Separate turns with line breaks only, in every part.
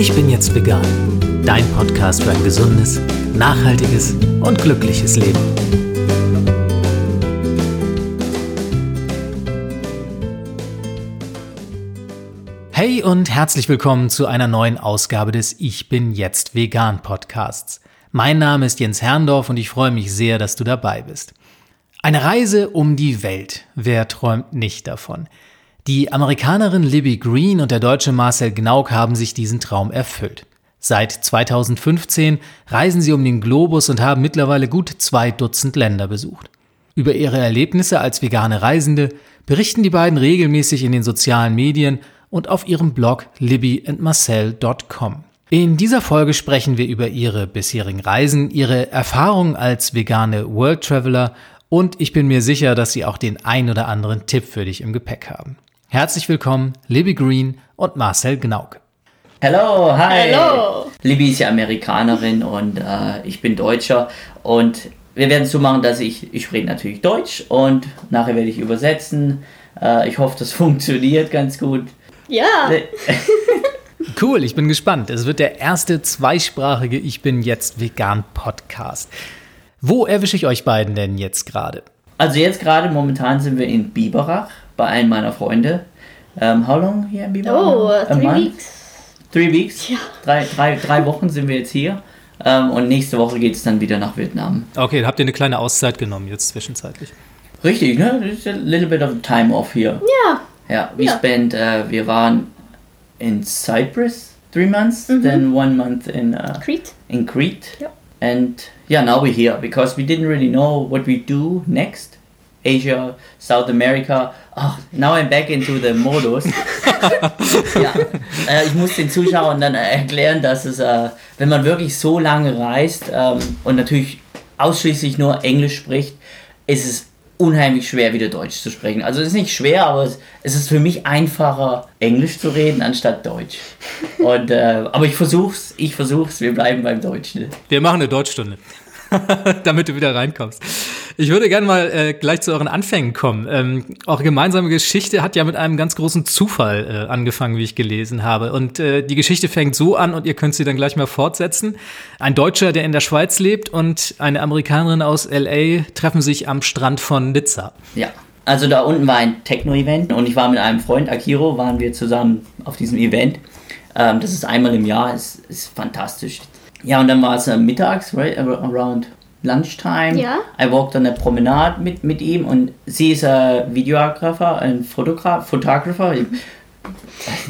Ich bin jetzt vegan. Dein Podcast für ein gesundes, nachhaltiges und glückliches Leben. Hey und herzlich willkommen zu einer neuen Ausgabe des Ich bin jetzt vegan Podcasts. Mein Name ist Jens Herrndorf und ich freue mich sehr, dass du dabei bist. Eine Reise um die Welt. Wer träumt nicht davon? Die Amerikanerin Libby Green und der deutsche Marcel Gnauk haben sich diesen Traum erfüllt. Seit 2015 reisen sie um den Globus und haben mittlerweile gut zwei Dutzend Länder besucht. Über ihre Erlebnisse als vegane Reisende berichten die beiden regelmäßig in den sozialen Medien und auf ihrem Blog libbyandmarcel.com. In dieser Folge sprechen wir über ihre bisherigen Reisen, ihre Erfahrungen als vegane World Traveler und ich bin mir sicher, dass sie auch den ein oder anderen Tipp für dich im Gepäck haben. Herzlich willkommen, Libby Green und Marcel Gnauk.
Hallo, hi.
Hallo.
Libby ist ja Amerikanerin und äh, ich bin Deutscher und wir werden es so machen, dass ich, ich spreche natürlich Deutsch und nachher werde ich übersetzen. Äh, ich hoffe, das funktioniert ganz gut.
Ja.
Cool, ich bin gespannt. Es wird der erste zweisprachige Ich bin jetzt vegan Podcast. Wo erwische ich euch beiden denn jetzt gerade?
Also jetzt gerade momentan sind wir in Biberach bei einem meiner Freunde. Um, how long here in Biberach?
Oh,
A
three
month?
weeks.
Three weeks?
Ja.
Drei, drei, drei Wochen sind wir jetzt hier. Ähm, und nächste Woche geht es dann wieder nach Vietnam.
Okay, habt ihr eine kleine Auszeit genommen jetzt zwischenzeitlich?
Richtig, ne? It's a little bit of time off here.
Ja.
Ja, we
Ja.
spent, uh, wir waren in Cyprus three months, then one month in uh,
Crete.
in Crete,
Yep.
and yeah, now we're here because we didn't really know what we do next. Asia, South America. Ach, now I'm back into the modus. ja, äh, ich muss den Zuschauern dann äh, erklären, dass es, äh, wenn man wirklich so lange reist ähm, und natürlich ausschließlich nur Englisch spricht, ist es unheimlich schwer, wieder Deutsch zu sprechen. Also es ist nicht schwer, aber es, es ist für mich einfacher, Englisch zu reden, anstatt Deutsch. Und, äh, aber ich versuch's, ich versuch's, wir bleiben beim Deutschen.
Wir machen eine Deutschstunde, damit du wieder reinkommst. Ich würde gerne mal äh, gleich zu euren Anfängen kommen. Ähm, eure gemeinsame Geschichte hat ja mit einem ganz großen Zufall äh, angefangen, wie ich gelesen habe. Und äh, die Geschichte fängt so an und ihr könnt sie dann gleich mal fortsetzen. Ein Deutscher, der in der Schweiz lebt und eine Amerikanerin aus LA treffen sich am Strand von Nizza.
Ja. Also da unten war ein Techno-Event und ich war mit einem Freund, Akiro, waren wir zusammen auf diesem Event. Ähm, das ist einmal im Jahr, ist, ist fantastisch. Ja, und dann war es äh, mittags, right, ar- around lunchtime.
Ja.
I walked on der Promenade mit, mit ihm und sie ist ein Videographer, ein Fotograf, Photographer.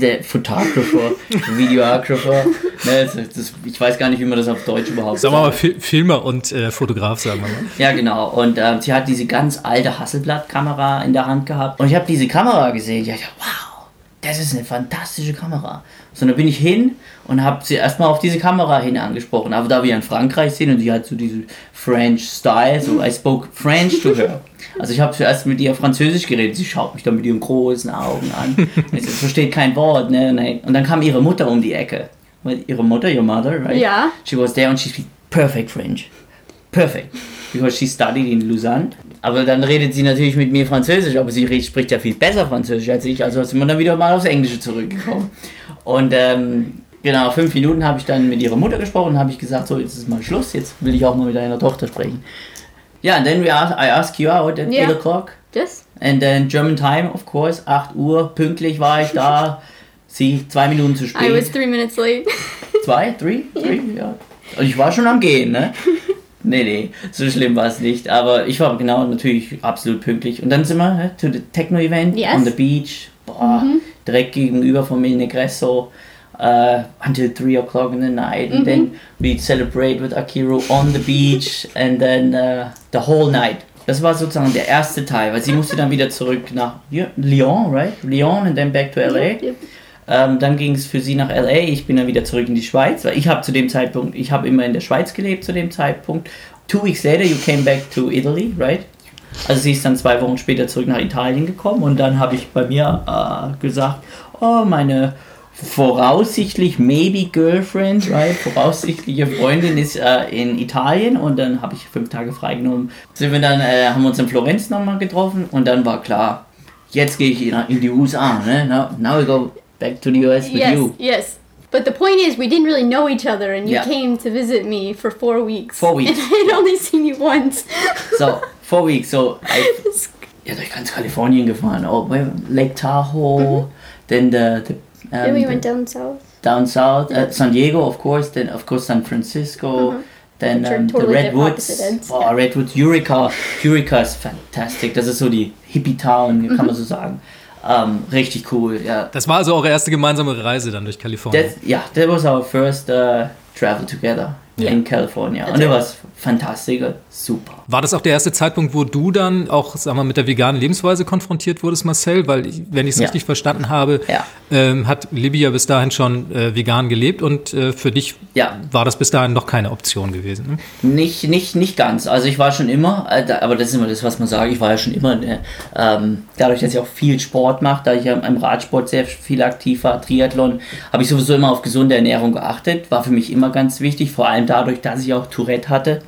Der Photographer, Videographer. Ne, das, das, ich weiß gar nicht, wie man das auf Deutsch überhaupt
Sagen wir mal Fil Filmer und äh, Fotograf, sagen wir mal.
ja, genau. Und ähm, sie hat diese ganz alte Hasselblatt-Kamera in der Hand gehabt. Und ich habe diese Kamera gesehen. Ich dachte, wow, das ist eine fantastische Kamera. So, dann bin ich hin und habe sie erstmal auf diese Kamera hin angesprochen. Aber da wir in Frankreich sind und sie hat so diesen French Style, so I spoke French to her. Also ich habe zuerst mit ihr Französisch geredet. Sie schaut mich dann mit ihren großen Augen an. Sie versteht kein Wort. Ne? ne. Und dann kam ihre Mutter um die Ecke. Ihre Mutter, your mother, right?
Ja.
She was there and she speaks perfect French. Perfect. Because she studied in Lausanne. Aber dann redet sie natürlich mit mir Französisch, aber sie spricht ja viel besser Französisch als ich, also sind wir dann wieder mal aufs Englische zurückgekommen. Und ähm, genau, fünf Minuten habe ich dann mit ihrer Mutter gesprochen, habe ich gesagt, so, jetzt ist mal Schluss, jetzt will ich auch mal mit deiner Tochter sprechen. Ja, and then we ask, I asked you out at
Ja.
8 o'clock.
Das?
And then German time, of course, 8 Uhr, pünktlich war ich da. Sie zwei Minuten zu spät.
I was three minutes late.
Zwei, drei, drei, ja. Und ich war schon am Gehen, ne? Nee, nee, so schlimm war es nicht. Aber ich war genau natürlich absolut pünktlich. Und dann sind wir hä, to the Techno-Event
Yes.
on the beach. Boah, direkt gegenüber von Il Negresso. Uh, until 3 o'clock in the night. And then we celebrate with Akiro on the beach. And then uh, the whole night. Das war sozusagen der erste Teil, weil sie musste dann wieder zurück nach Lyon, right? Lyon and then back to LA.
Yep.
Ähm, dann ging es für sie nach LA. Ich bin dann wieder zurück in die Schweiz, weil ich habe zu dem Zeitpunkt, ich habe immer in der Schweiz gelebt zu dem Zeitpunkt. Two weeks later, you came back to Italy, right? Also sie ist dann zwei Wochen später zurück nach Italien gekommen und dann habe ich bei mir äh, gesagt, oh, meine voraussichtlich maybe Girlfriend, right? Voraussichtliche Freundin ist äh, in Italien und dann habe ich fünf Tage freigenommen. Sind wir dann, äh, haben uns in Florenz nochmal getroffen und dann war klar, jetzt gehe ich in, die USA, ne? Now, now we go back to the US with
Yes,
you.
yes. But the point is, we didn't really know each other, and you
Yeah.
came to visit me for four weeks.
Four weeks,
And I had only seen you once.
So, four weeks. So, I, ja, durch ganz Kalifornien gefahren. Oh, Lake Tahoe, then the, the, um,
then we
the-
went down south.
down south, uh, San Diego, of course, then of course San Francisco, then
Which are
um,
totally
the Redwoods. Oh,
yeah.
Redwoods, Eureka. Eureka ist fantastic. Das ist so die Hippie-Town, kann man so sagen. Um, richtig cool, ja.
Das war also eure erste gemeinsame Reise dann durch Kalifornien.
That, yeah, that was our first uh, travel together
Yeah.
in California.
That's
Und it was fantastic, super.
War das auch der erste Zeitpunkt, wo du dann auch, sag mal, mit der veganen Lebensweise konfrontiert wurdest, Marcel? Weil, ich- wenn ich es
Ja.
richtig verstanden habe,
Ja.
ähm, hat Libby ja bis dahin schon äh, vegan gelebt und äh, für dich
Ja.
war das bis dahin noch keine Option gewesen. Ne?
Nicht, nicht, nicht ganz. Also ich war schon immer, äh, aber das ist immer das, was man sagt, ich war ja schon immer, äh, ähm, dadurch, dass ich auch viel Sport mache, da ich ja im Radsport sehr viel aktiv war, Triathlon, habe ich sowieso immer auf gesunde Ernährung geachtet. War für mich immer ganz wichtig, vor allem dadurch, dass ich auch Tourette hatte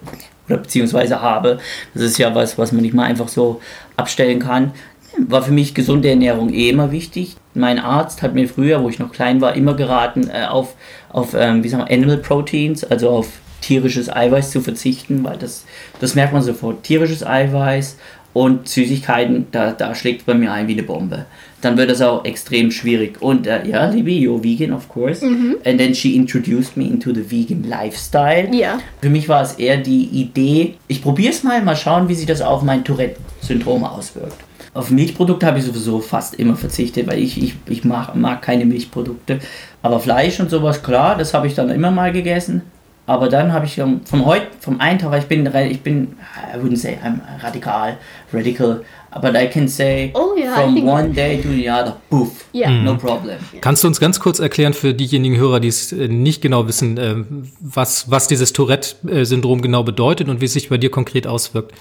oder beziehungsweise habe. Das ist ja was, was man nicht mal einfach so abstellen kann. War für mich gesunde Ernährung eh immer wichtig. Mein Arzt hat mir früher, wo ich noch klein war, immer geraten, äh, auf, auf ähm, wie sagen wir, Animal Proteins, also auf tierisches Eiweiß zu verzichten, weil das, das merkt man sofort. Tierisches Eiweiß und Süßigkeiten, da, da schlägt bei mir ein wie eine Bombe. Dann wird es auch extrem schwierig. Und äh, ja, Libby, you're vegan, of course. And then she introduced me into the vegan lifestyle.
Ja.
Für mich war es eher die Idee, ich probiere es mal, mal schauen, wie sich das auf mein Tourette-Syndrom auswirkt. Auf Milchprodukte habe ich sowieso fast immer verzichtet, weil ich, ich, ich mag, mag keine Milchprodukte. Aber Fleisch und sowas, klar, das habe ich dann immer mal gegessen. Aber dann habe ich ähm, vom heute, vom einen Tag, weil ich bin, re- ich bin, I wouldn't say I'm radical, radical, but I can say
Oh, yeah,
from one day to the other, poof,
Yeah.
no problem.
Kannst du uns ganz kurz erklären für diejenigen Hörer, die es äh, nicht genau wissen, ähm, was, was dieses Tourette-Syndrom genau bedeutet und wie es sich bei dir konkret auswirkt?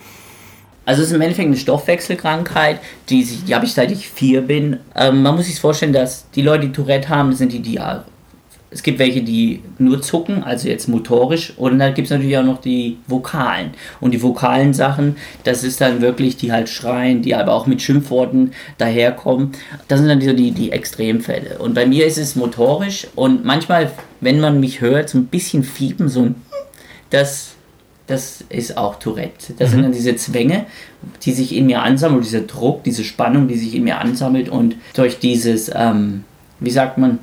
Also es ist im Endeffekt eine Stoffwechselkrankheit, die, sich- die habe ich seit ich vier bin. Ähm, man muss sich vorstellen, dass die Leute, die Tourette haben, sind die, die es gibt welche, die nur zucken, also jetzt motorisch, und dann gibt es natürlich auch noch die Vokalen. Und die vokalen Sachen, das ist dann wirklich, die halt schreien, die aber auch mit Schimpfworten daherkommen. Das sind dann so die, die Extremfälle. Und bei mir ist es motorisch und manchmal, wenn man mich hört, so ein bisschen fiepen, so ein das, das ist auch Tourette. Das sind dann diese Zwänge, die sich in mir ansammeln, dieser Druck, diese Spannung, die sich in mir ansammelt und durch dieses, ähm, wie sagt man,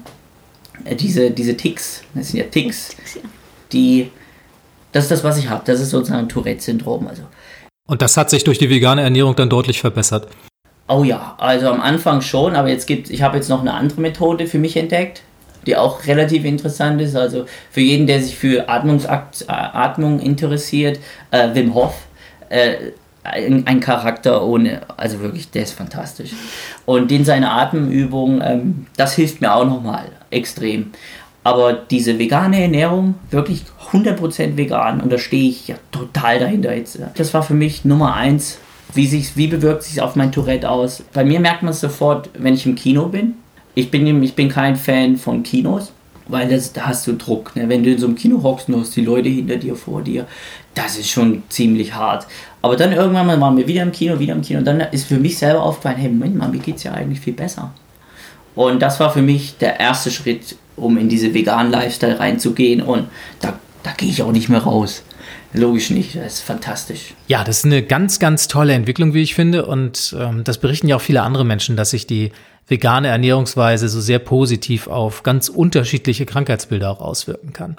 diese, diese Ticks, das sind ja Ticks, die, das ist das, was ich habe. Das ist sozusagen Tourette-Syndrom. Also,
Und das hat sich durch die vegane Ernährung dann deutlich verbessert.
oh ja, also am Anfang schon, aber jetzt gibt, ich habe jetzt noch eine andere Methode für mich entdeckt, die auch relativ interessant ist. Also für jeden, der sich für Atmungsakt, äh, Atmung interessiert, äh, Wim Hof, äh, ein, ein Charakter ohne, also wirklich, der ist fantastisch. Und in seiner Atemübung, ähm, das hilft mir auch nochmal extrem. Aber diese vegane Ernährung, wirklich 100% vegan, und da stehe ich ja total dahinter jetzt. Das war für mich Nummer eins. Wie, sich, wie bewirkt sich auf mein Tourette aus? Bei mir merkt man es sofort, wenn ich im Kino bin. Ich bin, ich bin kein Fan von Kinos, weil das, da hast du Druck. Ne? Wenn du in so einem Kino hockst und hast die Leute hinter dir, vor dir, das ist schon ziemlich hart. Aber dann irgendwann mal waren wir wieder im Kino, wieder im Kino. Und dann ist für mich selber aufgefallen, hey, Moment mal, mir geht es ja eigentlich viel besser. Und das war für mich der erste Schritt, um in diese veganen Lifestyle reinzugehen. Und da, da gehe ich auch nicht mehr raus. Logisch nicht, das ist fantastisch.
Ja, das ist eine ganz, ganz tolle Entwicklung, wie ich finde. Und ähm, das berichten ja auch viele andere Menschen, dass sich die vegane Ernährungsweise so sehr positiv auf ganz unterschiedliche Krankheitsbilder auch auswirken kann.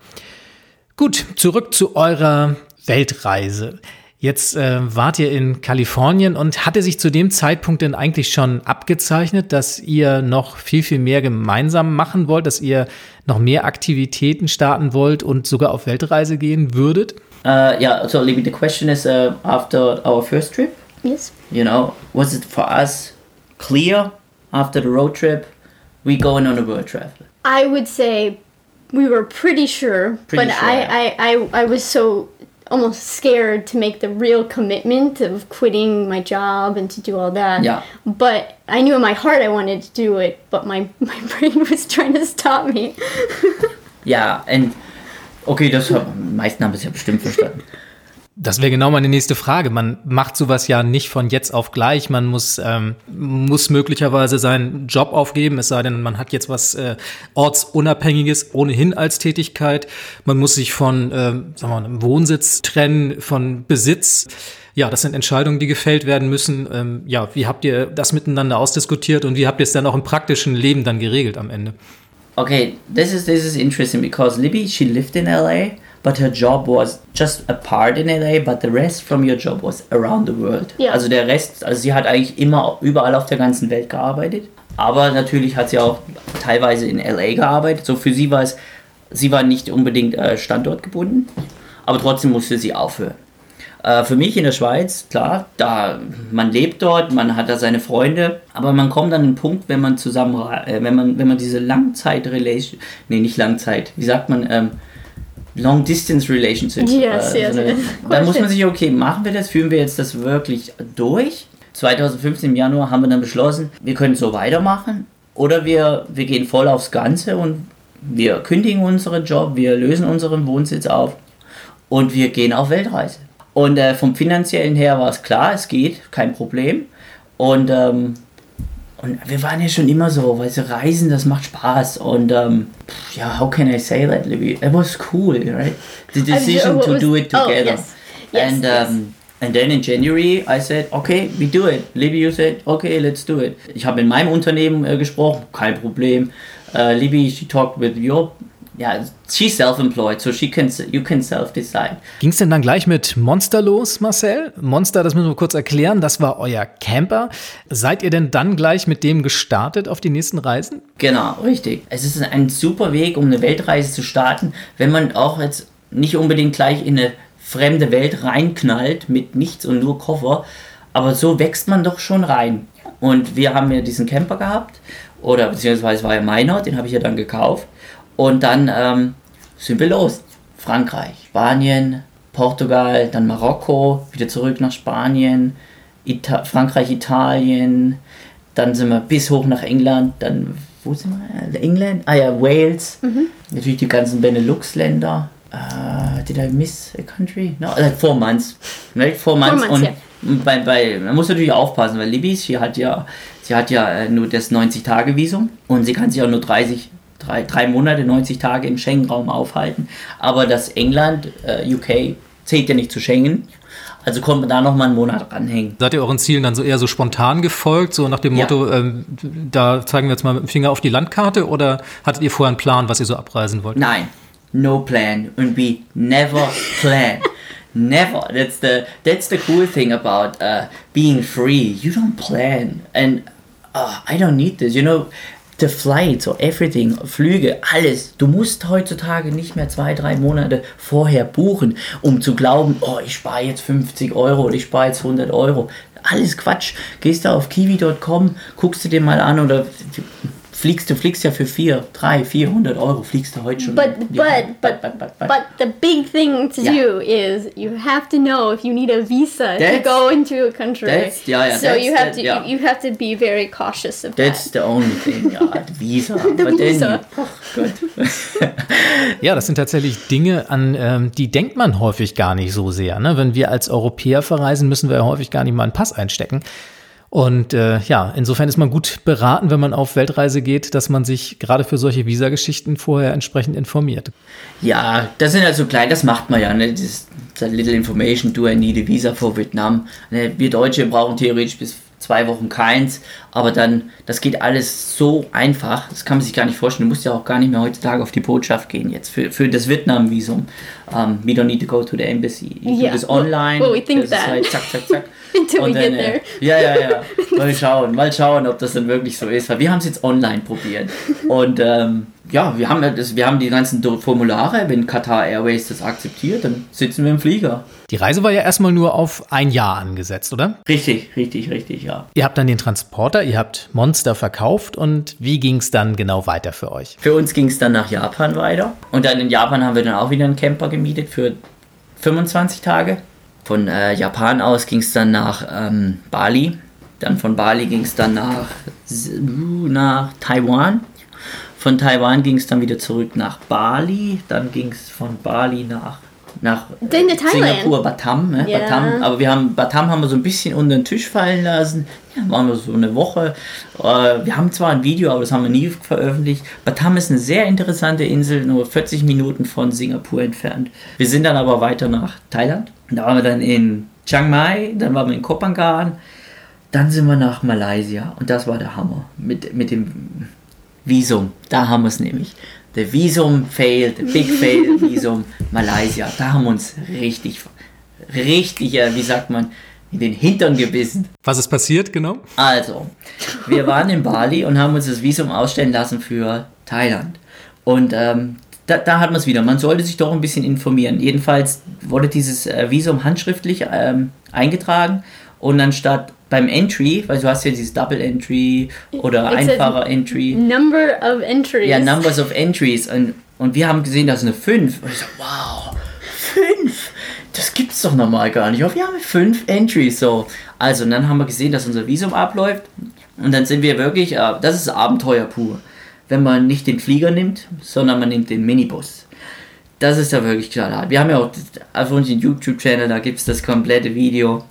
Gut, zurück zu eurer Weltreise. Jetzt äh, wart ihr in Kalifornien und hatte sich zu dem Zeitpunkt denn eigentlich schon abgezeichnet, dass ihr noch viel, viel mehr gemeinsam machen wollt, dass ihr noch mehr Aktivitäten starten wollt und sogar auf Weltreise gehen würdet?
Uh, yeah, so Libby, the question is uh, after our first trip,
Yes.
you know, was it for us clear after the road trip we going on a world travel?
I would say we were pretty sure,
Pretty
but
sure.
I, I, I, I was so almost scared to make the real commitment of quitting my job and to do all that.
Yeah.
But I knew in my heart I wanted to do it, but my, my brain was trying to stop me.
Ja, and okay, das hab, die meisten haben es ja bestimmt verstanden.
Das wäre genau meine nächste Frage. Man macht sowas ja nicht von jetzt auf gleich. Man muss, ähm, muss möglicherweise seinen Job aufgeben, es sei denn, man hat jetzt was äh, Ortsunabhängiges ohnehin als Tätigkeit. Man muss sich von, äh, sagen wir mal, einem Wohnsitz trennen, von Besitz. Ja, das sind Entscheidungen, die gefällt werden müssen. Ähm, ja, wie habt ihr das miteinander ausdiskutiert und wie habt ihr es dann auch im praktischen Leben dann geregelt am Ende?
Okay, this is this is interesting because Libby she lived in LA. But her job was just a part in LA, but the rest from your job was around the world.
Ja.
Also der Rest, also sie hat eigentlich immer überall auf der ganzen Welt gearbeitet, aber natürlich hat sie auch teilweise in LA gearbeitet. So für sie war es, sie war nicht unbedingt äh, standortgebunden, aber trotzdem musste sie aufhören. Äh, für mich in der Schweiz, klar, da man lebt dort, man hat da seine Freunde, aber man kommt an den Punkt, wenn man zusammen, äh, wenn man, wenn man diese Langzeit-Relation, nee, nicht Langzeit, wie sagt man, ähm, Long Distance Relationship.
Yes, yes,
so
yes.
Dann muss man sich, okay, machen wir das, führen wir jetzt das wirklich durch? 2015 im Januar haben wir dann beschlossen, wir können so weitermachen oder wir, wir gehen voll aufs Ganze und wir kündigen unseren Job, wir lösen unseren Wohnsitz auf und wir gehen auf Weltreise. Und äh, vom finanziellen her war es klar, es geht, kein Problem. Und, ähm, und wir waren ja schon immer so, weil so Reisen, das macht Spaß. Und ähm, ja, how can I say that, Libby? It was cool, right? The decision
what
to
was-
do it
oh,
together.
yes. Yes,
and
yes.
um, and then in January I said, okay, we do it. Libby, you said, okay, let's do it. Ich habe in meinem Unternehmen äh, gesprochen, kein Problem. Uh, Libby, she talked with your, yeah, she's self-employed, so she can, you can self-decide.
Ging es denn dann gleich mit Monster los, Marcel? Monster, das müssen wir kurz erklären, das war euer Camper. Seid ihr denn dann gleich mit dem gestartet auf die nächsten Reisen?
Genau, richtig. Es ist ein super Weg, um eine Weltreise zu starten, wenn man auch jetzt nicht unbedingt gleich in eine fremde Welt reinknallt mit nichts und nur Koffer, aber so wächst man doch schon rein. Und wir haben ja diesen Camper gehabt, oder beziehungsweise war ja meiner, den habe ich ja dann gekauft. Und dann ähm, sind wir los. Frankreich, Spanien, Portugal, dann Marokko, wieder zurück nach Spanien, Ita Frankreich, Italien, dann sind wir bis hoch nach England, dann, wo sind wir? England? Ah ja, Wales, natürlich die ganzen Benelux-Länder. Uh, did I miss a country? No, like four months. Right? Four months.
months,
und
ja.
bei, bei, man muss natürlich aufpassen, weil Libby, sie hat ja, sie hat ja äh, nur das 90-Tage-Visum und sie kann sich auch nur 30, drei, drei Monate, 90 Tage im Schengen-Raum aufhalten. Aber das England, äh, UK, zählt ja nicht zu Schengen. Also konnte man da nochmal einen Monat ranhängen.
Seid ihr euren Zielen dann so eher so spontan gefolgt, so nach dem
Ja.
Motto, ähm, da zeigen wir jetzt mal mit dem Finger auf die Landkarte oder hattet ihr vorher einen Plan, was ihr so abreisen wollt?
Nein, no plan, and we never plan. Never. That's the that's the cool thing about uh, being free. You don't plan, and uh, I don't need this. You know, the flights or everything, Flüge, alles. Du musst heutzutage nicht mehr zwei, drei Monate vorher buchen, um zu glauben, oh, ich spare jetzt 50 Euro oder ich spare jetzt 100 Euro. Alles Quatsch. Gehst da auf kiwi.com, guckst du dir mal an oder fliegst du fliegst ja für 4, 3, 400 Euro fliegst du heute schon.
But
Ja,
but but but the big thing to
Yeah.
do is you have to know if you need a visa to
That's-
go into a country.
that's- yeah, yeah,
so
that's
you have
that-
to
yeah.
you, have to be very cautious of
That's
that.
the only thing, ja, the Visa.
The
But then
visa.
you- oh Gott.
Ja, das sind tatsächlich Dinge, an ähm, die denkt man häufig gar nicht so sehr. Ne? Wenn wir als Europäer verreisen, müssen wir ja häufig gar nicht mal einen Pass einstecken. Und äh, ja, insofern ist man gut beraten, wenn man auf Weltreise geht, dass man sich gerade für solche Visageschichten vorher entsprechend informiert.
Ja, das sind also klein, das macht man ja, ne? Das, das little information, do I need a visa for Vietnam? Ne? Wir Deutsche brauchen theoretisch bis zwei Wochen keins, aber dann, das geht alles so einfach, das kann man sich gar nicht vorstellen. Du musst ja auch gar nicht mehr heutzutage auf die Botschaft gehen jetzt für, für das Vietnam-Visum. Um, we don't need to go to the embassy. You
Yeah.
do this online.
Well, we think
das ist
that.
Halt zack, zack, zack.
Until we
Und dann,
get
äh,
there.
Ja, ja, ja. Mal schauen, mal schauen, ob das dann wirklich so ist. Weil wir haben es jetzt online probiert. Und ähm, ja, wir haben, das, wir haben die ganzen Formulare. Wenn Qatar Airways das akzeptiert, dann sitzen wir im Flieger.
Die Reise war ja erstmal nur auf ein Jahr angesetzt, oder?
Richtig, richtig, richtig, ja.
Ihr habt dann den Transporter, ihr habt Monster verkauft und wie ging es dann genau weiter für euch?
Für uns ging es dann nach Japan weiter. Und dann in Japan haben wir dann auch wieder einen Camper gemietet für 25 Tage. Von äh, Japan aus ging es dann nach ähm, Bali. Dann von Bali ging es dann nach, uh, nach Taiwan. Von Taiwan ging es dann wieder zurück nach Bali. Dann ging es von Bali nach nach
Thailand.
Singapur, Batam, ne?
Ja.
Batam. Aber wir haben Batam haben wir so ein bisschen unter den Tisch fallen lassen. Ja, waren wir so eine Woche. Äh, wir haben zwar ein Video, aber das haben wir nie veröffentlicht. Batam ist eine sehr interessante Insel, nur 40 Minuten von Singapur entfernt. Wir sind dann aber weiter nach Thailand. Da waren wir dann in Chiang Mai, dann waren wir in Kopangan, dann sind wir nach Malaysia und das war der Hammer mit, mit dem Visum. Da haben wir es nämlich. Der Visum failed, der Big Fail Visum Malaysia. Da haben wir uns richtig, richtig, äh, wie sagt man, in den Hintern gebissen.
Was ist passiert, genau?
Also, wir waren in Bali und haben uns das Visum ausstellen lassen für Thailand. Und ähm, da, da hat man es wieder. Man sollte sich doch ein bisschen informieren. Jedenfalls wurde dieses äh, Visum handschriftlich ähm, eingetragen und dann statt beim Entry, weil du hast ja dieses Double Entry oder
It says
einfacher Entry.
Number of entries.
Ja, Numbers of Entries. Und, und wir haben gesehen, das ist eine 5. Und ich so, wow, 5? Das gibt's doch normal gar nicht. Aber wir haben 5 Entries. So. Also, und dann haben wir gesehen, dass unser Visum abläuft. Und dann sind wir wirklich, äh, das ist Abenteuer pur. Wenn man nicht den Flieger nimmt, sondern man nimmt den Minibus. Das ist ja wirklich klar. Wir haben ja auch auf unserem YouTube-Channel, da gibt es das komplette Video.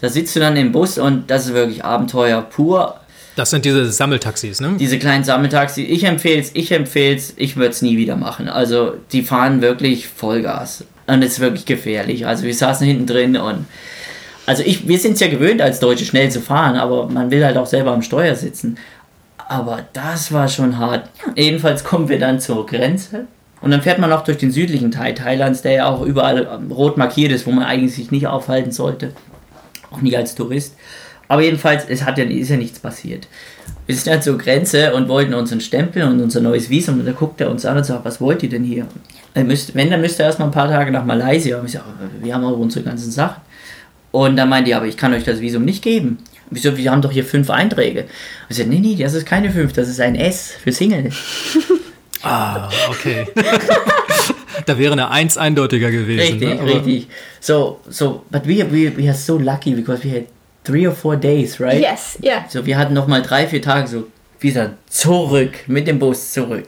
Da sitzt du dann im Bus und das ist wirklich Abenteuer pur.
Das sind diese Sammeltaxis, ne?
Diese kleinen Sammeltaxi, ich empfehle es, ich empfehle es, ich würde es nie wieder machen. Also die fahren wirklich Vollgas und es ist wirklich gefährlich. Also wir saßen hinten drin und also ich, wir sind es ja gewöhnt als Deutsche schnell zu fahren, aber man will halt auch selber am Steuer sitzen. Aber das war schon hart. Jedenfalls kommen wir dann zur Grenze und dann fährt man auch durch den südlichen Teil Thailands, der ja auch überall ähm, rot markiert ist, wo man eigentlich sich nicht aufhalten sollte. Auch nie als Tourist. Aber jedenfalls, es hat ja, ist ja nichts passiert. Wir sind dann zur Grenze und wollten unseren Stempel und unser neues Visum. Und da guckt er uns an und sagt, was wollt ihr denn hier? Wenn, dann müsst ihr erstmal ein paar Tage nach Malaysia. Und ich sage, wir haben aber unsere ganzen Sachen. Und dann meinte er, aber ich kann euch das Visum nicht geben. Und ich so, wir haben doch hier fünf Einträge. Und ich sagte, nee, nee, das ist keine fünf, das ist ein S für Single.
Ah, okay. da wäre eine Eins eindeutiger gewesen.
Richtig,
ne? Aber-
richtig. So, so, but we, we, we are so lucky because we had three or four days, right?
Yes, yeah.
So, wir hatten noch mal drei, vier Tage so wieder zurück, mit dem Bus zurück.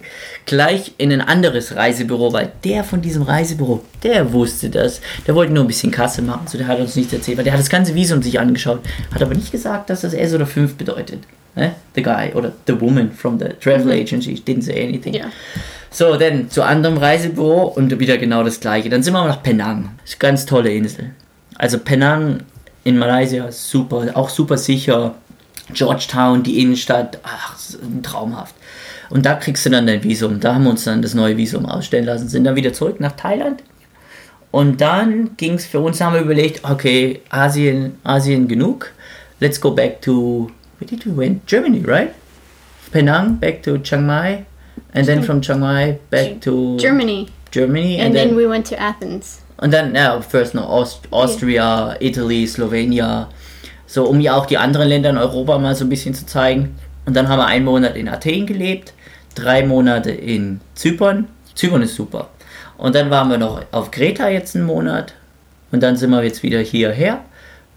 Gleich in ein anderes Reisebüro, weil der von diesem Reisebüro, der wusste das. Der wollte nur ein bisschen Kasse machen, so der hat uns nichts erzählt, weil der hat das ganze Visum sich angeschaut, hat aber nicht gesagt, dass das S oder 5 bedeutet. Ne? The guy oder the woman from the travel agency didn't say anything.
Ja.
So, dann zu anderem Reisebüro und wieder genau das gleiche. Dann sind wir nach Penang. Das ist eine ganz tolle Insel. Also Penang in Malaysia super, auch super sicher. Georgetown, die Innenstadt, ach, traumhaft. Und da kriegst du dann dein Visum. Da haben wir uns dann das neue Visum ausstellen lassen, sind dann wieder zurück nach Thailand. Und dann ging es für uns, haben wir überlegt, okay, Asien, Asien genug. Let's go back to, where did we went? Germany, right? Penang, back to Chiang Mai. And then from Chiang Mai back to
Germany.
Germany.
And then we went to Athens.
Und dann, ja, first noch Aust Austria, Italy, Slowenien. So, um ja auch die anderen Länder in Europa mal so ein bisschen zu zeigen. Und dann haben wir einen Monat in Athen gelebt, drei Monate in Zypern. Zypern ist super. Und dann waren wir noch auf Kreta jetzt einen Monat. Und dann sind wir jetzt wieder hierher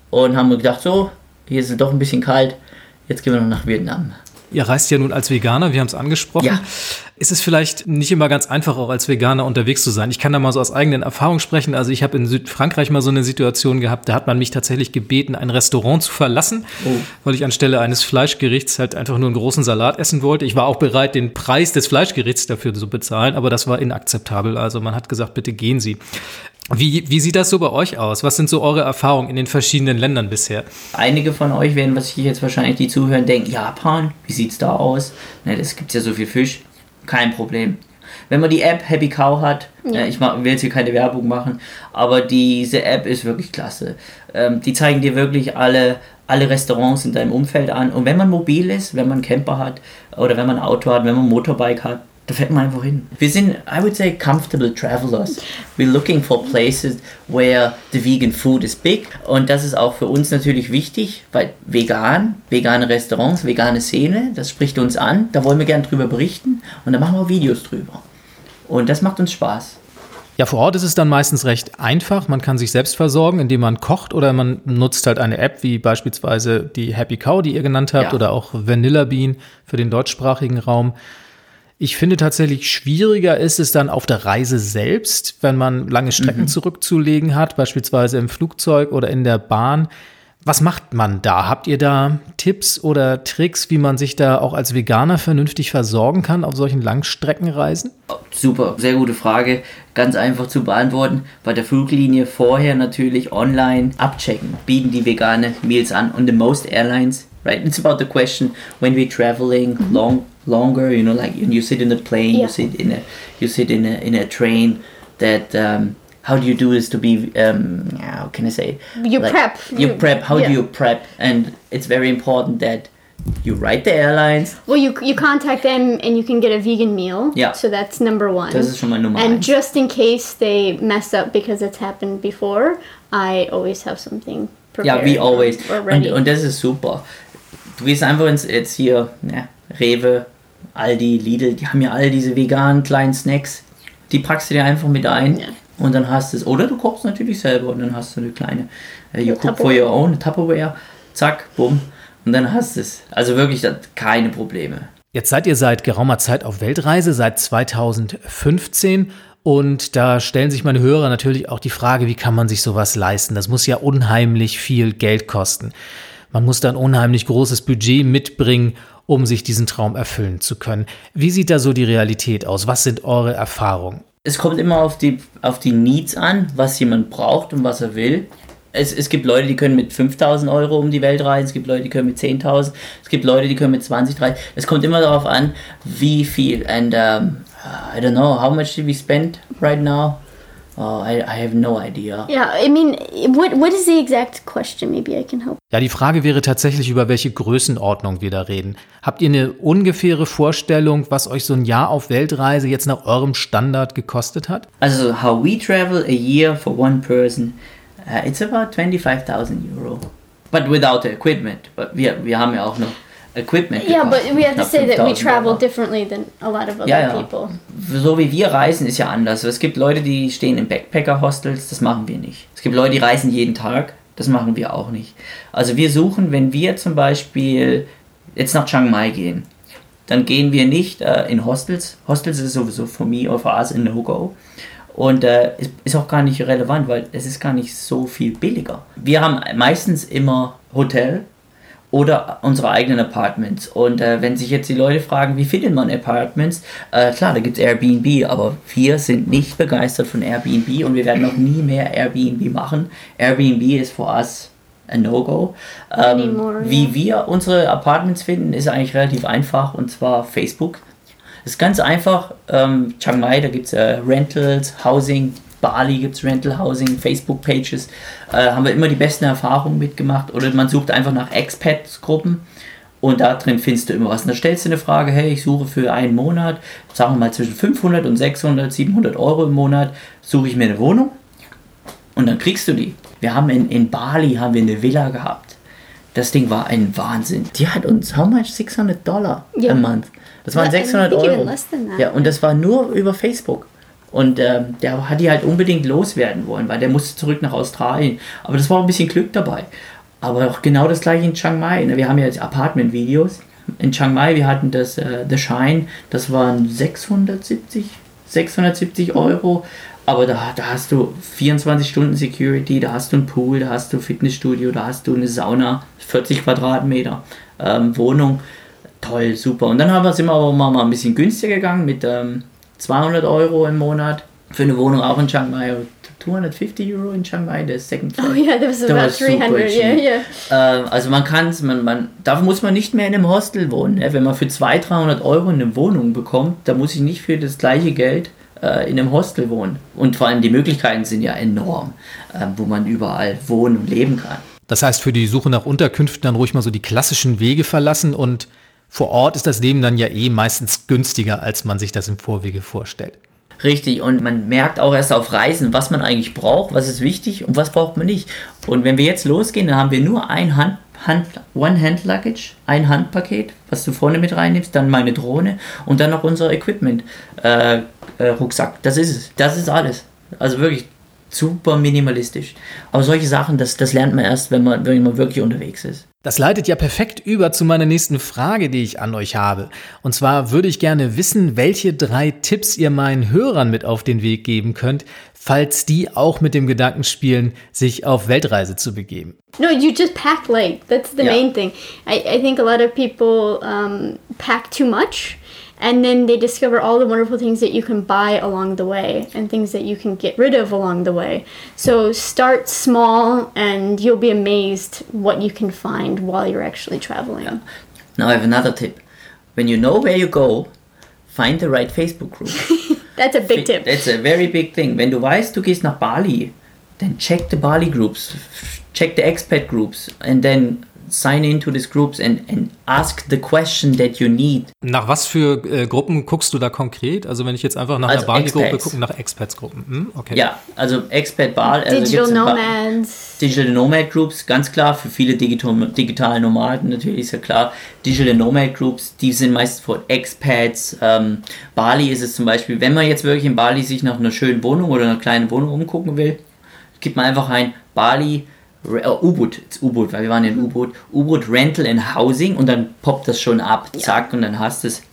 und haben gedacht, so, hier ist es doch ein bisschen kalt. Jetzt gehen wir noch nach Vietnam.
Ihr reist ja nun als Veganer, wir haben es angesprochen.
Ja.
Ist es vielleicht nicht immer ganz einfach, auch als Veganer unterwegs zu sein? Ich kann da mal so aus eigenen Erfahrungen sprechen. Also ich habe in Südfrankreich mal so eine Situation gehabt, da hat man mich tatsächlich gebeten, ein Restaurant zu verlassen,
Oh.
weil ich anstelle eines Fleischgerichts halt einfach nur einen großen Salat essen wollte. Ich war auch bereit, den Preis des Fleischgerichts dafür zu bezahlen, aber das war inakzeptabel. Also man hat gesagt, bitte gehen Sie. Wie, wie sieht das so bei euch aus? Was sind so eure Erfahrungen in den verschiedenen Ländern bisher?
Einige von euch werden, was ich jetzt wahrscheinlich die zuhören, denken, Japan, wie sieht's da aus? Ne, das gibt ja so viel Fisch. Kein Problem. Wenn man die App Happy Cow hat, äh, ich ma- will jetzt hier keine Werbung machen, aber diese App ist wirklich klasse. Ähm, die zeigen dir wirklich alle, alle Restaurants in deinem Umfeld an. Und wenn man mobil ist, wenn man einen Camper hat oder wenn man ein Auto hat, wenn man ein Motorbike hat, da fährt man einfach hin. Wir sind, I would say, comfortable travelers. We're looking for places where the vegan food is big. Und das ist auch für uns natürlich wichtig, weil vegan, vegane Restaurants, vegane Szene, das spricht uns an. Da wollen wir gerne drüber berichten und da machen wir auch Videos drüber. Und das macht uns Spaß.
Ja, vor Ort ist es dann meistens recht einfach. Man kann sich selbst versorgen, indem man kocht oder man nutzt halt eine App wie beispielsweise die Happy Cow, die ihr genannt habt,
Ja.
oder auch Vanilla Bean für den deutschsprachigen Raum. Ich finde tatsächlich schwieriger ist es dann auf der Reise selbst, wenn man lange Strecken mhm. zurückzulegen hat, beispielsweise im Flugzeug oder in der Bahn. Was macht man da? Habt ihr da Tipps oder Tricks, wie man sich da auch als Veganer vernünftig versorgen kann auf solchen Langstreckenreisen?
Super, sehr gute Frage. Ganz einfach zu beantworten. Bei der Fluglinie vorher natürlich online abchecken. Bieten die vegane Meals an. Und the most airlines, right? It's about the question when we're traveling mhm. long, longer, you know, like you sit in a plane, yeah. you sit in a, you sit in a, in a train that um, how do you do this to be um, how can I say?
You like, prep.
you, you, prep. How yeah. do you prep? And it's very important that you write the airlines.
Well you you contact them and you can get a vegan meal. Yeah. So that's number one.
Das ist schon mal Nummer
and just in case they mess up because it's happened before I always have something
prepared ja wie always und, und das ist super. Du gehst einfach ins jetzt hier ja, Rewe Aldi Lidl die haben ja all diese veganen kleinen Snacks die packst du dir einfach mit ein ja und dann hast du es. Oder du kochst natürlich selber und dann hast du eine kleine äh, You cook for your own, Tupperware, zack, bumm. Und dann hast du es. Also wirklich keine Probleme.
Jetzt seid ihr seit geraumer Zeit auf Weltreise, seit 2015. Und da stellen sich meine Hörer natürlich auch die Frage, wie kann man sich sowas leisten? Das muss ja unheimlich viel Geld kosten. Man muss da ein unheimlich großes Budget mitbringen, um sich diesen Traum erfüllen zu können. Wie sieht da so die Realität aus? Was sind eure Erfahrungen?
es kommt immer auf die, auf die Needs an, was jemand braucht und was er will. Es, es gibt Leute, die können mit 5000 Euro um die Welt reisen, es gibt Leute, die können mit 10.000, es gibt Leute, die können mit 20, 30. Es kommt immer darauf an, wie viel. And um, I don't know, how much did we spend right now?
Ja, die Frage wäre tatsächlich, über welche Größenordnung wir da reden. Habt ihr eine ungefähre Vorstellung, was euch so ein Jahr auf Weltreise jetzt nach eurem Standard gekostet hat?
Also, how we travel a year for one person, uh, it's about 25.000 Euro. But without the equipment. But wir, wir haben ja auch noch equipment.
Yeah, but we have to say that we travel differently than a lot of other ja, ja. people.
So wie wir reisen ist ja anders. Es gibt Leute, die stehen in Backpacker-Hostels, das machen wir nicht. Es gibt Leute, die reisen jeden Tag, das machen wir auch nicht. Also wir suchen, wenn wir zum Beispiel jetzt nach Chiang Mai gehen, dann gehen wir nicht äh, in Hostels. Hostels ist sowieso for me or for us a no-go. Und äh, ist, ist auch gar nicht relevant, weil es ist gar nicht so viel billiger. Wir haben meistens immer Hotel oder unsere eigenen Apartments. Und äh, wenn sich jetzt die Leute fragen, wie findet man Apartments, äh, klar, da gibt es Airbnb, aber wir sind nicht begeistert von Airbnb und wir werden noch nie mehr Airbnb machen. Airbnb ist für uns ein No-Go. Ähm, wie wir unsere Apartments finden, ist eigentlich relativ einfach und zwar Facebook. Es ist ganz einfach. Ähm, Chiang Mai, da gibt es äh, Rentals, Housing, Bali gibt es Rental Housing, Facebook-Pages, äh, haben wir immer die besten Erfahrungen mitgemacht. Oder man sucht einfach nach Expats-Gruppen und da drin findest du immer was. Und da stellst du eine Frage, hey, ich suche für einen Monat, sagen wir mal zwischen 500 und 600, 700 Euro im Monat, suche ich mir eine Wohnung und dann kriegst du die. Wir haben in, in Bali haben wir eine Villa gehabt. Das Ding war ein Wahnsinn. Die hat uns, how much? 600 Dollar yeah. a month. Das waren 600 Euro. Ja, und das war nur über Facebook. Und äh, der hat die halt unbedingt loswerden wollen, weil der musste zurück nach Australien. Aber das war auch ein bisschen Glück dabei. Aber auch genau das gleiche in Chiang Mai. Ne? Wir haben ja jetzt Apartment-Videos. In Chiang Mai, wir hatten das äh, The Shine, das waren 670, 670 Euro. Aber da, da hast du 24 Stunden Security, da hast du ein Pool, da hast du ein Fitnessstudio, da hast du eine Sauna, 40 Quadratmeter ähm, Wohnung. Toll, super. Und dann haben wir, sind wir aber mal ein bisschen günstiger gegangen mit ähm, 200 Euro im Monat für eine Wohnung auch in Chiang Mai. 250 Euro in Chiang Mai, der Second
Floor. Oh ja, yeah, that was about 300, yeah,
yeah. Äh, also man kann es, man, man, dafür muss man nicht mehr in einem Hostel wohnen. Ne? Wenn man für 200, 300 Euro eine Wohnung bekommt, da muss ich nicht für das gleiche Geld äh, in einem Hostel wohnen. Und vor allem die Möglichkeiten sind ja enorm, äh, wo man überall wohnen und leben kann.
Das heißt, für die Suche nach Unterkünften dann ruhig mal so die klassischen Wege verlassen und vor Ort ist das Leben dann ja eh meistens günstiger, als man sich das im Vorwege vorstellt.
Richtig, und man merkt auch erst auf Reisen, was man eigentlich braucht, was ist wichtig und was braucht man nicht. Und wenn wir jetzt losgehen, dann haben wir nur ein Hand, Hand, One-Hand-Luggage, ein Handpaket, was du vorne mit reinnimmst, dann meine Drohne und dann noch unser Equipment-Rucksack. Äh, äh, das ist es. Das ist alles. Also wirklich super minimalistisch. Aber solche Sachen, das, das lernt man erst, wenn man, wenn man wirklich unterwegs ist.
Das leitet ja perfekt über zu meiner nächsten Frage, die ich an euch habe. Und zwar würde ich gerne wissen, welche drei Tipps ihr meinen Hörern mit auf den Weg geben könnt, falls die auch mit dem Gedanken spielen, sich auf Weltreise zu begeben.
No, you just pack light. That's the
Yeah.
main thing. I, I think a lot of people um, pack too much and then they discover all the wonderful things that you can buy along the way and things that you can get rid of along the way. So start small and you'll be amazed what you can find while you're actually traveling.
Now I have another tip. When you know where you go, find the right Facebook group.
That's a big tip.
That's a very big thing. Wenn du weißt, du gehst nach Bali, then check the Bali groups, check the expat groups, and then sign into these groups and, and ask the question that you need.
Nach was für äh, Gruppen guckst du da konkret? Also wenn ich jetzt einfach nach
Also
einer Bali-Gruppe gucke, nach Expats-Gruppen. Hm? Okay.
Ja, also Expat Bali. Also
Digital nomads.
Digital Nomad Groups, ganz klar, für viele digital, digitale Nomaden natürlich ist ja klar. Digital Nomad Groups, die sind meistens von Expats. Ähm, Bali ist es zum Beispiel, wenn man jetzt wirklich in Bali sich nach einer schönen Wohnung oder einer kleinen Wohnung umgucken will, gibt man einfach ein Bali U-Boot, jetzt U-Boot, weil wir waren in U-Boot, U-Boot Rental and Housing und dann poppt das schon ab, zack, und dann hast du es.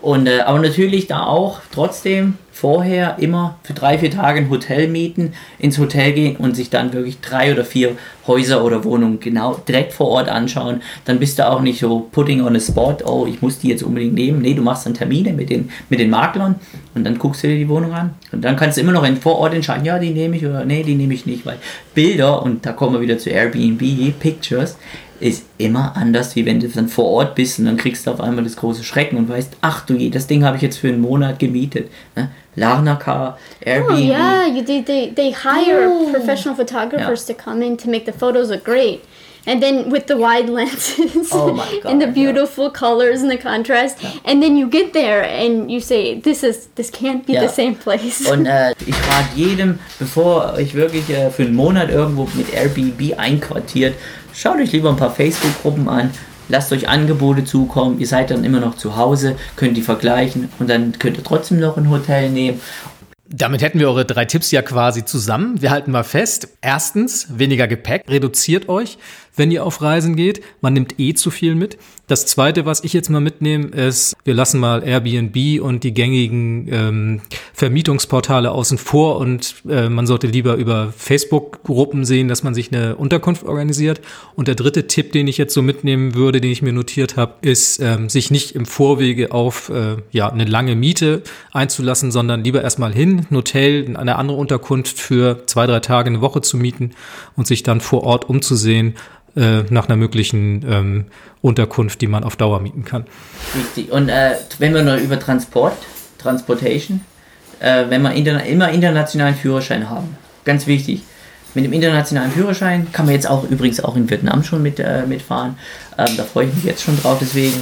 Und, äh, aber natürlich da auch trotzdem vorher immer für drei, vier Tage ein Hotel mieten, ins Hotel gehen und sich dann wirklich drei oder vier Häuser oder Wohnungen genau direkt vor Ort anschauen. Dann bist du auch nicht so putting on a spot, oh, ich muss die jetzt unbedingt nehmen. Nee, du machst dann Termine mit den, mit den Maklern und dann guckst du dir die Wohnung an. Und dann kannst du immer noch vor Ort entscheiden, ja, die nehme ich oder nee, die nehme ich nicht, weil Bilder, und da kommen wir wieder zu Airbnb, Pictures, ist immer anders, wie wenn du dann vor Ort bist und dann kriegst du auf einmal das große Schrecken und weißt, ach du je, das Ding habe ich jetzt für einen Monat gemietet. Ne? Larnacar, oh, Airbnb.
Oh yeah, you, they, they, they hire
Oh.
professional photographers to come in to make the photos look great. And then with the wide lenses
Oh God,
and the
yeah.
beautiful colors and the contrast, and then you get there and you say, "This is this can't be the same place."
Und äh, ich rate jedem, bevor euch wirklich äh, für einen Monat irgendwo mit Airbnb einquartiert, schaut euch lieber ein paar Facebook-Gruppen an, lasst euch Angebote zukommen, ihr seid dann immer noch zu Hause, könnt die vergleichen und dann könnt ihr trotzdem noch ein Hotel nehmen.
Damit hätten wir eure drei Tipps ja quasi zusammen. Wir halten mal fest. Erstens, weniger Gepäck. Reduziert euch, wenn ihr auf Reisen geht. Man nimmt eh zu viel mit. Das zweite, was ich jetzt mal mitnehme, ist, wir lassen mal Airbnb und die gängigen ähm, Vermietungsportale außen vor und äh, man sollte lieber über Facebook-Gruppen sehen, dass man sich eine Unterkunft organisiert. Und der dritte Tipp, den ich jetzt so mitnehmen würde, den ich mir notiert habe, ist, ähm, sich nicht im Vorwege auf äh, ja, eine lange Miete einzulassen, sondern lieber erstmal hin, ein Hotel, eine andere Unterkunft für zwei, drei Tage, eine Woche zu mieten und sich dann vor Ort umzusehen äh, nach einer möglichen ähm, Unterkunft, die man auf Dauer mieten kann.
Richtig. Und äh, wenn wir noch über Transport, Transportation, äh, wenn wir interna immer internationalen Führerschein haben, ganz wichtig. Mit dem internationalen Führerschein kann man jetzt auch übrigens auch in Vietnam schon mit, äh, mitfahren. Ähm, da freue ich mich jetzt schon drauf. Deswegen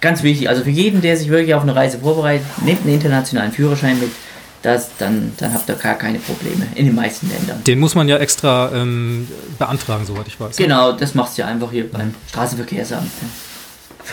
ganz wichtig. Also für jeden, der sich wirklich auf eine Reise vorbereitet, nehmt einen internationalen Führerschein mit. Das, dann, dann habt ihr gar keine Probleme in den meisten Ländern.
Den muss man ja extra ähm, beantragen, soweit ich weiß.
Genau, das machst du ja einfach hier beim Straßenverkehrsamt.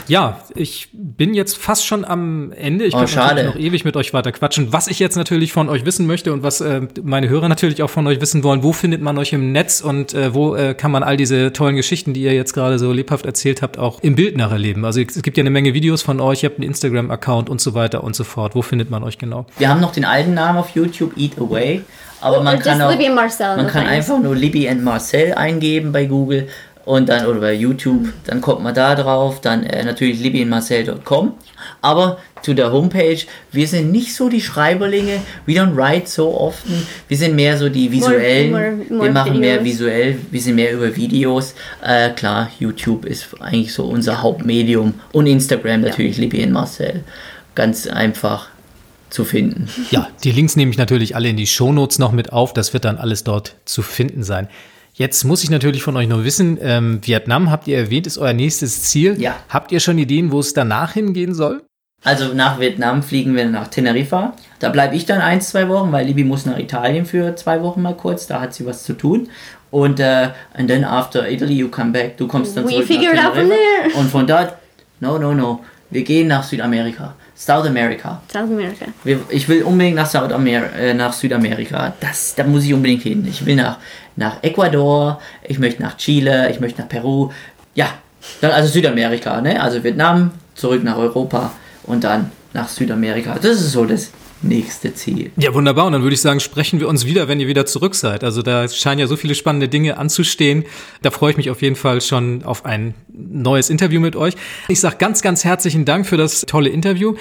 Ja, ich bin jetzt fast schon am Ende. Ich
Oh, schade.
noch ewig mit euch weiter quatschen. Was ich jetzt natürlich von euch wissen möchte und was äh, meine Hörer natürlich auch von euch wissen wollen, wo findet man euch im Netz und äh, wo äh, kann man all diese tollen Geschichten, die ihr jetzt gerade so lebhaft erzählt habt, auch im Bild nacherleben? Also es gibt ja eine Menge Videos von euch, ihr habt einen Instagram-Account und so weiter und so fort. Wo findet man euch genau?
Wir haben noch den alten Namen auf YouTube, Eat Away. Aber man
Or
kann auch,
Libby and Marcel.
man kann einfach nur Libby and Marcel eingeben bei Google und dann oder bei YouTube, dann kommt man da drauf, dann äh, natürlich libbyandmarcel.com. Aber zu der Homepage, wir sind nicht so die Schreiberlinge, we don't write so often, wir sind mehr so die visuellen,
more- more
wir machen mehr
videos.
visuell, wir sind mehr über Videos. Äh, klar, YouTube ist eigentlich so unser Hauptmedium und Instagram natürlich Libby and Marcel. Ganz einfach zu finden.
Ja, die Links nehme ich natürlich alle in die Shownotes noch mit auf. Das wird dann alles dort zu finden sein. Jetzt muss ich natürlich von euch noch wissen, ähm, Vietnam habt ihr erwähnt, ist euer nächstes Ziel.
Ja.
Habt ihr schon Ideen, wo es danach hingehen soll?
Also nach Vietnam fliegen wir nach Teneriffa. Da bleibe ich dann ein, zwei Wochen, weil Libby muss nach Italien für zwei Wochen mal kurz. Da hat sie was zu tun. Und äh, and then after Italy you come back. Du kommst dann
We
zurück
figure it
nach
out from
Teneriffa.
there.
Und von dort, no, no, no. Wir gehen nach Südamerika. South America.
South America.
Ich will unbedingt nach, Südamer äh, nach Südamerika. Das, da muss ich unbedingt hin. Ich will nach, nach Ecuador, ich möchte nach Chile, ich möchte nach Peru. Ja, Dann also Südamerika, ne? Also Vietnam, zurück nach Europa und dann nach Südamerika. Das ist so das nächste Ziel.
Ja, wunderbar. Und dann würde ich sagen, sprechen wir uns wieder, wenn ihr wieder zurück seid. Also da scheinen ja so viele spannende Dinge anzustehen. Da freue ich mich auf jeden Fall schon auf ein neues Interview mit euch. Ich sage ganz, ganz herzlichen Dank für das tolle Interview.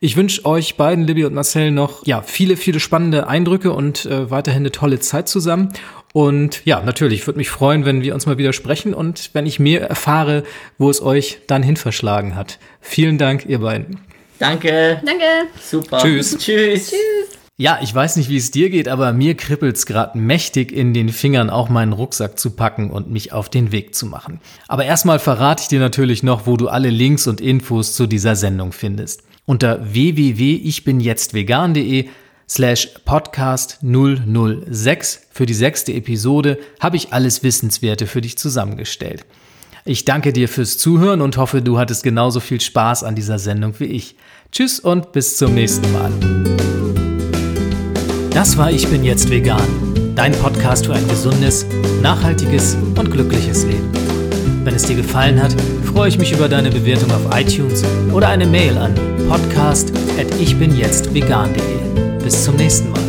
Ich wünsche euch beiden, Libby und Marcel, noch ja viele, viele spannende Eindrücke und äh, weiterhin eine tolle Zeit zusammen. Und ja, natürlich, würde mich freuen, wenn wir uns mal wieder sprechen und wenn ich mehr erfahre, wo es euch dann hin verschlagen hat. Vielen Dank, ihr beiden.
Danke.
Danke.
Super.
Tschüss.
Tschüss.
Tschüss.
Ja, ich weiß nicht, wie es dir geht, aber mir kribbelt's gerade mächtig in den Fingern, auch meinen Rucksack zu packen und mich auf den Weg zu machen. Aber erstmal verrate ich dir natürlich noch, wo du alle Links und Infos zu dieser Sendung findest. Unter www.ichbinjetztvegan.de slash podcast 006 für die sechste Episode habe ich alles Wissenswerte für dich zusammengestellt. Ich danke dir fürs Zuhören und hoffe, du hattest genauso viel Spaß an dieser Sendung wie ich. Tschüss und bis zum nächsten Mal. Das war Ich bin jetzt vegan, dein Podcast für ein gesundes, nachhaltiges und glückliches Leben. Wenn es dir gefallen hat, freue ich mich über deine Bewertung auf iTunes oder eine Mail an podcast@ichbinjetztvegan.de. Bis zum nächsten Mal.